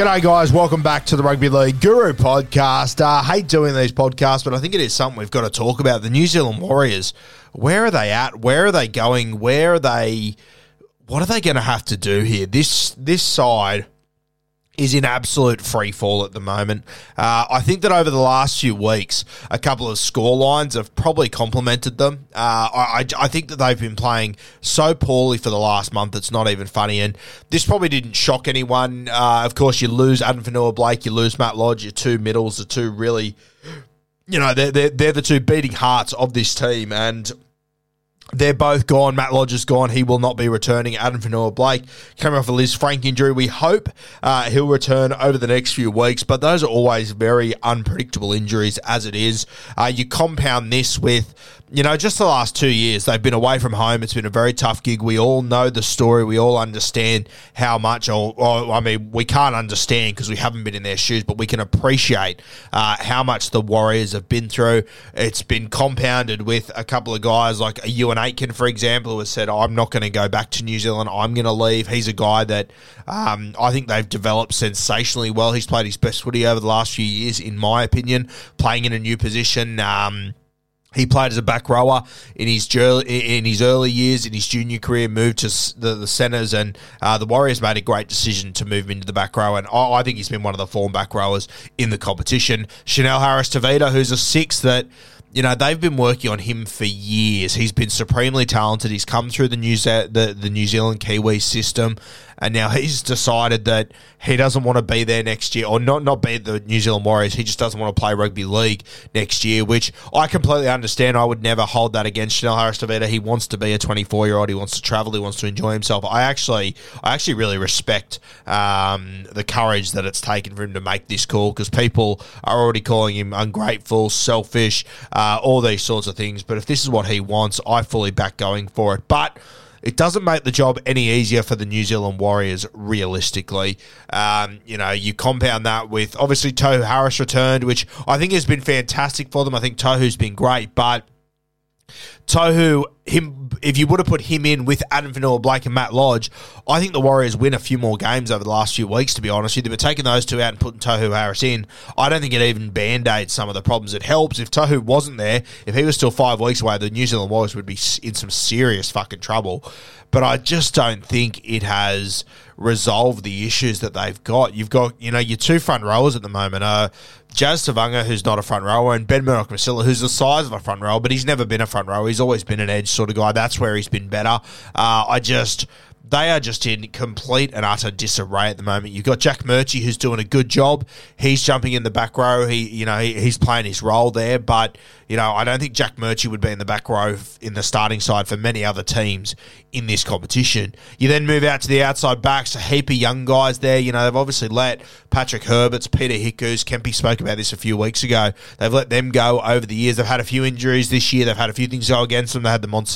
G'day, guys. Welcome back to the Rugby League Guru podcast. Uh, hate doing these podcasts, but I think it is something we've got to talk about. The New Zealand Warriors. Where are they at? Where are they going? Where are they? What are they going to have to do here? This this side is in absolute free fall at the moment. Uh, I think that over the last few weeks, a couple of score lines have probably complemented them. Uh, I, I think that they've been playing so poorly for the last month, it's not even funny. And this probably didn't shock anyone. Uh, of course, you lose Addin Fonua-Blake, you lose Matt Lodge, your two middles, the two really, you know, they're, they're, they're the two beating hearts of this team. And they're both gone. Matt Lodge is gone. He will not be returning. Addin Fonua-Blake coming off a Lisfranc injury. We hope uh, he'll return over the next few weeks, but those are always very unpredictable injuries as it is. Uh, you compound this with, you know, just the last two years, they've been away from home. It's been a very tough gig. We all know the story. We all understand how much, or, or I mean, we can't understand because we haven't been in their shoes, but we can appreciate uh, how much the Warriors have been through. It's been compounded with a couple of guys like Euan Aitken, for example, who has said, I'm not going to go back to New Zealand. I'm going to leave. He's a guy that um, I think they've developed sensationally well. He's played his best footy over the last few years, in my opinion, playing in a new position. Um, he played as a back rower in his in his early years in his junior career. Moved to the, the centres, and uh, the Warriors made a great decision to move him into the back row. And I, I think he's been one of the form back rowers in the competition. Chanel Harris Tavita, who's a six that you know they've been working on him for years. He's been supremely talented. He's come through the New Ze- the, the New Zealand Kiwi system, and now he's decided that he doesn't want to be there next year, or not not be the New Zealand Warriors. He just doesn't want to play rugby league next year, which I completely understand. I would never hold that against Chanel Harris Tavita. He wants to be a 24 year old. He wants to travel. He wants to enjoy himself. I actually, I actually really respect um, the courage that it's taken for him to make this call because people are already calling him ungrateful, selfish, uh, all these sorts of things. But if this is what he wants, I fully back going for it. But it doesn't make the job any easier for the New Zealand Warriors, realistically. Um, you know, you compound that with obviously Tohu Harris returned, which I think has been fantastic for them. I think Tohu's been great, but Tohu, him, if you would have put him in with Addin Fonua-Blake and Matt Lodge, I think the Warriors win a few more games over the last few weeks, to be honest with you. But taking those two out and putting Tohu Harris in, I don't think it even band aids some of the problems. It helps. If Tohu wasn't there, if he was still five weeks away, the New Zealand Warriors would be in some serious fucking trouble. But I just don't think it has resolved the issues that they've got. You've got, you know, your two front rowers at the moment are Jazz Tevaga, who's not a front rower, and Ben Murdoch Masila, who's the size of a front rower, but he's never been a front rower. He's always been an edge sort of guy. That's where he's been better. Uh, I just, they are just in complete and utter disarray at the moment. You've got Jack Murchie who's doing a good job. He's jumping in the back row. He, you know, he, he's playing his role there. But you know, I don't think Jack Murchie would be in the back row in the starting side for many other teams in this competition. You then move out to the outside backs, a heap of young guys there. You know, they've obviously let Patrick Herberts, Peter Hickus, Kempy spoke about this a few weeks ago. They've let them go over the years. They've had a few injuries this year. They've had a few things go against them. They had the Mon-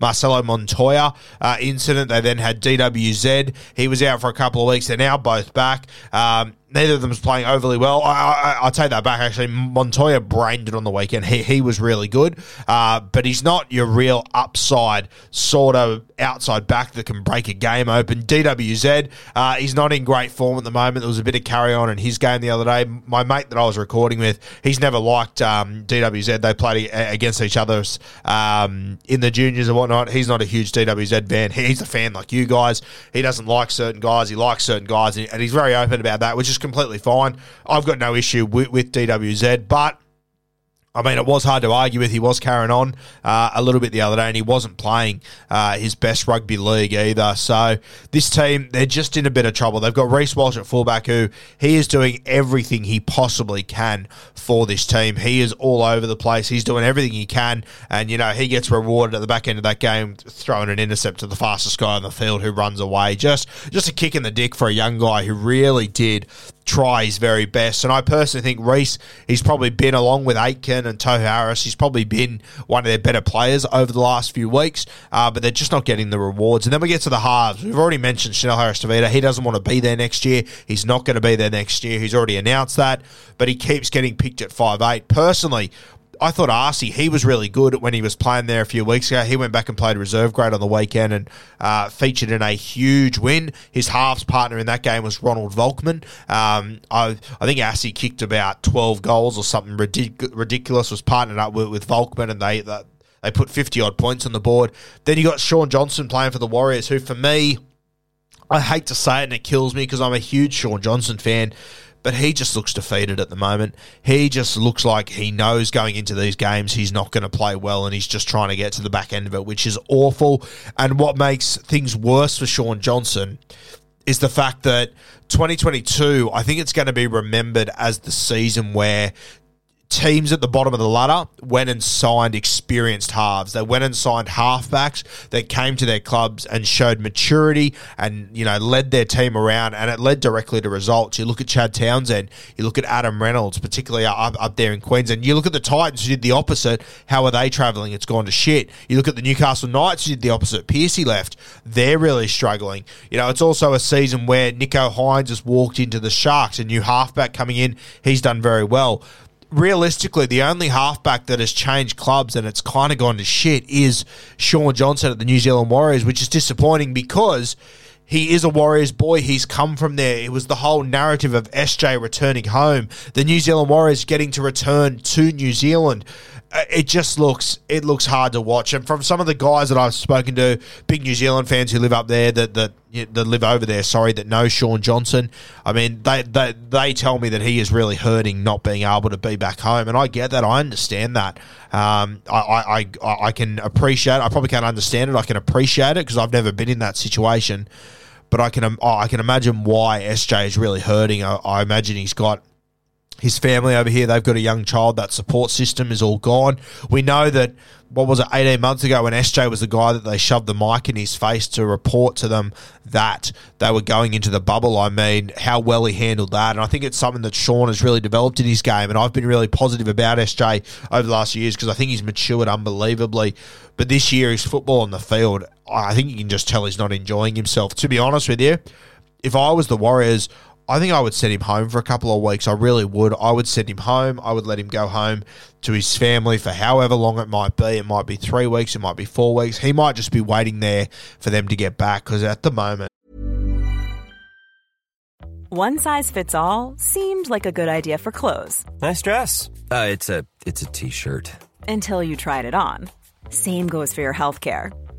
Marcelo Montoya uh, incident. They then had DWZ. He was out for a couple of weeks. They're now both back. Um, neither of them playing overly well. I, I, I'll take that back. Actually, Montoya brained it on the weekend. He, he was really good, uh, but he's not your real upside sort of outside back that can break a game open. DWZ, uh, he's not in great form at the moment. There was a bit of carry on in his game the other day. My mate that I was recording with, he's never liked um, DWZ. They played against each other um, in the juniors and whatnot. He's not a huge DWZ fan. He's a fan like you guys. He doesn't like certain guys. He likes certain guys, and he's very open about that, which is completely fine. I've got no issue with, with DWZ, but I mean, it was hard to argue with. He was carrying on uh, a little bit the other day, and he wasn't playing uh, his best rugby league either. So this team, they're just in a bit of trouble. They've got Reece Walsh at fullback, who he is doing everything he possibly can for this team. He is all over the place. He's doing everything he can, and you know he gets rewarded at the back end of that game, throwing an intercept to the fastest guy on the field who runs away. Just just a kick in the dick for a young guy who really did try his very best. And I personally think Reece, he's probably been, along with Aitken and Tohu Harris, he's probably been one of their better players over the last few weeks, uh, but they're just not getting the rewards. And then we get to the halves. We've already mentioned Chanel Harris Tavita. He doesn't want to be there next year. He's not going to be there next year. He's already announced that, but he keeps getting picked at five eight. Personally, I thought Arcee, he was really good when he was playing there a few weeks ago. He went back and played reserve grade on the weekend and uh, featured in a huge win. His halves partner in that game was Ronald Volkman. Um, I, I think Arcee kicked about 12 goals or something ridic- ridiculous, was partnered up with, with Volkman, and they, they put 50 odd points on the board. Then you got Shaun Johnson playing for the Warriors, who for me, I hate to say it and it kills me because I'm a huge Shaun Johnson fan but he just looks defeated at the moment. He just looks like he knows going into these games he's not going to play well and he's just trying to get to the back end of it, which is awful. And what makes things worse for Shaun Johnson is the fact that 2022, I think it's going to be remembered as the season where teams at the bottom of the ladder went and signed experienced halves. They went and signed halfbacks that came to their clubs and showed maturity and, you know, led their team around and it led directly to results. You look at Chad Townsend, you look at Adam Reynolds, particularly up, up there in Queensland. You look at the Titans who did the opposite. How are they travelling? It's gone to shit. You look at the Newcastle Knights who did the opposite. Piercy left. They're really struggling. You know, it's also a season where Nicho Hynes has walked into the Sharks, a new halfback coming in. He's done very well realistically, the only halfback that has changed clubs and it's kind of gone to shit is Shaun Johnson at the New Zealand Warriors, which is disappointing because he is a Warriors boy. He's come from there. It was the whole narrative of SJ returning home, the New Zealand Warriors getting to return to New Zealand. It just looks it looks hard to watch. And from some of the guys that I've spoken to, big New Zealand fans who live up there that that that live over there, sorry, that know Shaun Johnson. I mean, they they they tell me that he is really hurting not being able to be back home, and I get that. I understand that. Um, I, I I can appreciate. It. I probably can't understand it. I can appreciate it because I've never been in that situation. But I can I can imagine why SJ is really hurting. I, I imagine he's got his family over here, they've got a young child. That support system is all gone. We know that, what was it, 18 months ago when SJ was the guy that they shoved the mic in his face to report to them that they were going into the bubble. I mean, how well he handled that. And I think it's something that Shaun has really developed in his game. And I've been really positive about SJ over the last years because I think he's matured unbelievably. But this year, his football on the field, I think you can just tell he's not enjoying himself. To be honest with you, if I was the Warriors, I think I would send him home for a couple of weeks. I really would. I would send him home. I would let him go home to his family for however long it might be. It might be three weeks. It might be four weeks. He might just be waiting there for them to get back because at the moment. One size fits all seemed like a good idea for clothes. Nice dress. Uh, it's a it's a t-shirt. Until you tried it on. Same goes for your health care.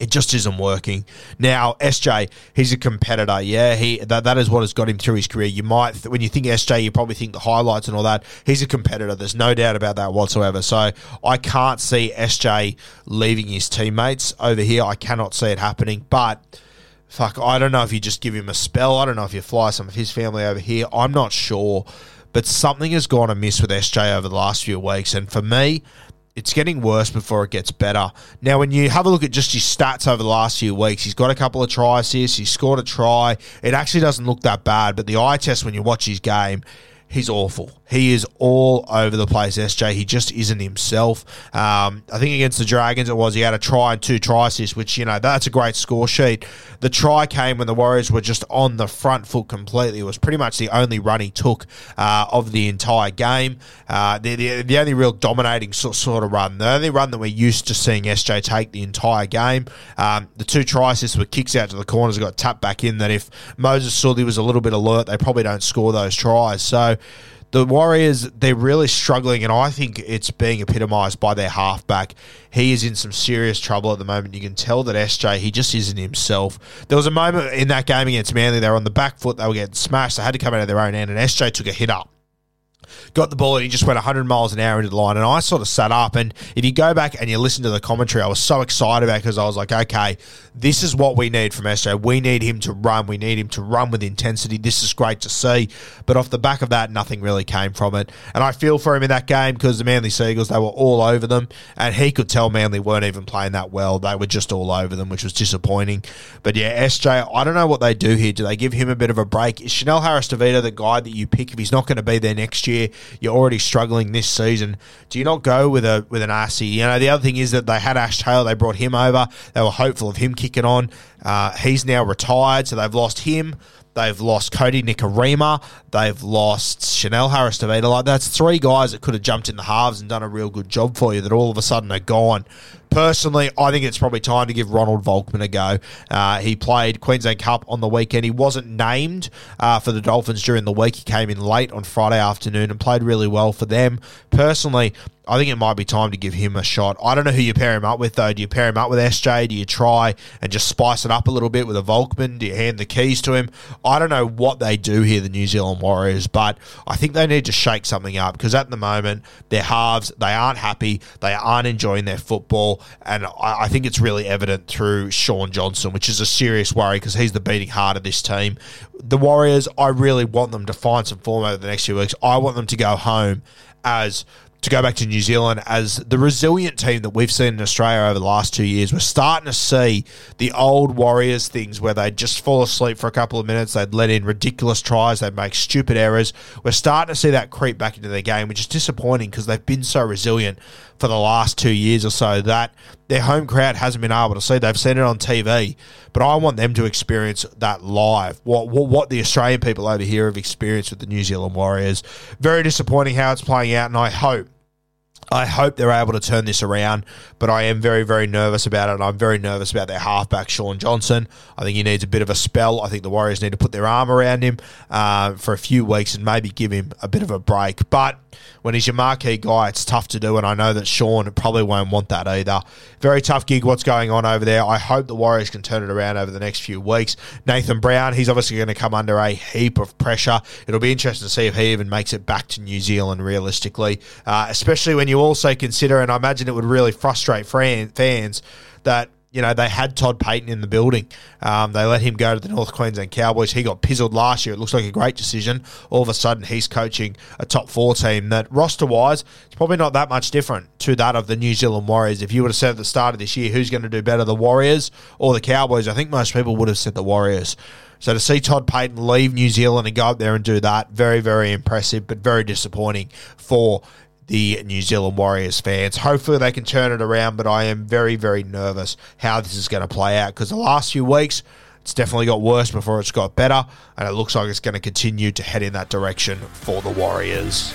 It just isn't working. Now, SJ, he's a competitor. Yeah, he that, that is what has got him through his career. You might, when you think SJ, you probably think the highlights and all that. He's a competitor. There's no doubt about that whatsoever. So I can't see SJ leaving his teammates over here. I cannot see it happening. But fuck, I don't know if you just give him a spell. I don't know if you fly some of his family over here. I'm not sure. But something has gone amiss with SJ over the last few weeks. And for me, it's getting worse before it gets better. Now, when you have a look at just his stats over the last few weeks, he's got a couple of try assists, he's scored a try. It actually doesn't look that bad, but the eye test when you watch his game, he's awful. He is all over the place, SJ. He just isn't himself. Um, I think against the Dragons it was he had a try and two try assists, which, you know, that's a great score sheet. The try came when the Warriors were just on the front foot completely. It was pretty much the only run he took uh, of the entire game. Uh, the, the, the, only real dominating sort, sort of run, the only run that we're used to seeing SJ take the entire game. Um, the two try assists were kicks out to the corners, got tapped back in. That if Moses Suli was a little bit alert, they probably don't score those tries. So, the Warriors, they're really struggling, and I think it's being epitomised by their halfback. He is in some serious trouble at the moment. You can tell that SJ, he just isn't himself. There was a moment in that game against Manly, they were on the back foot, they were getting smashed, they had to come out of their own end, and SJ took a hit up got the ball and he just went 100 miles an hour into the line. And I sort of sat up. And if you go back and you listen to the commentary, I was so excited about because I was like, okay, this is what we need from SJ. We need him to run. We need him to run with intensity. This is great to see. But off the back of that, nothing really came from it. And I feel for him in that game because the Manly Sea Eagles, they were all over them. And he could tell Manly weren't even playing that well. They were just all over them, which was disappointing. But yeah, SJ, I don't know what they do here. Do they give him a bit of a break? Is Chanel Harris Tavita the guy that you pick if he's not going to be there next year? You're already struggling this season. Do you not go with a with an RC? You know, the other thing is that they had Ash Taylor. They brought him over. They were hopeful of him kicking on. Uh, he's now retired, so they've lost him. They've lost Cody Nikorima. They've lost Chanel Harris Tavita. Like that's three guys that could have jumped in the halves and done a real good job for you. That all of a sudden are gone. Personally, I think it's probably time to give Ronald Volkman a go. Uh, he played Queensland Cup on the weekend. He wasn't named uh, for the Dolphins during the week. He came in late on Friday afternoon and played really well for them. Personally, I think it might be time to give him a shot. I don't know who you pair him up with, though. Do you pair him up with SJ? Do you try and just spice it up a little bit with a Volkman? Do you hand the keys to him? I don't know what they do here, the New Zealand Warriors, but I think they need to shake something up because at the moment, their halves, they aren't happy. They aren't enjoying their football. And I, I think it's really evident through Shaun Johnson, which is a serious worry because he's the beating heart of this team. The Warriors, I really want them to find some form over the next few weeks. I want them to go home as to go back to New Zealand as the resilient team that we've seen in Australia over the last two years. We're starting to see the old Warriors things where they'd just fall asleep for a couple of minutes, they'd let in ridiculous tries, they'd make stupid errors. We're starting to see that creep back into their game, which is disappointing because they've been so resilient for the last two years or so that their home crowd hasn't been able to see. They've seen it on TV, but I want them to experience that live. What, what what the Australian people over here have experienced with the New Zealand Warriors. Very disappointing how it's playing out, and I hope I hope they're able to turn this around, but I am very, very nervous about it. And I'm very nervous about their halfback, Shaun Johnson. I think he needs a bit of a spell. I think the Warriors need to put their arm around him uh, for a few weeks and maybe give him a bit of a break. But when he's your marquee guy, it's tough to do, and I know that Shaun probably won't want that either. Very tough gig what's going on over there. I hope the Warriors can turn it around over the next few weeks. Nathan Brown, he's obviously going to come under a heap of pressure. It'll be interesting to see if he even makes it back to New Zealand realistically, uh, especially when you also consider, and I imagine it would really frustrate fans, that you know, they had Todd Payten in the building. Um, they let him go to the North Queensland Cowboys. He got pizzled last year. It looks like a great decision. All of a sudden, he's coaching a top four team that, roster wise, it's probably not that much different to that of the New Zealand Warriors. If you would have said at the start of this year who's going to do better, the Warriors or the Cowboys, I think most people would have said the Warriors. So to see Todd Payten leave New Zealand and go up there and do that, very, very impressive, but very disappointing for the New Zealand Warriors fans. Hopefully they can turn it around, but I am very, very nervous how this is going to play out because the last few weeks, it's definitely got worse before it's got better, and it looks like it's going to continue to head in that direction for the Warriors.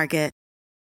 Market.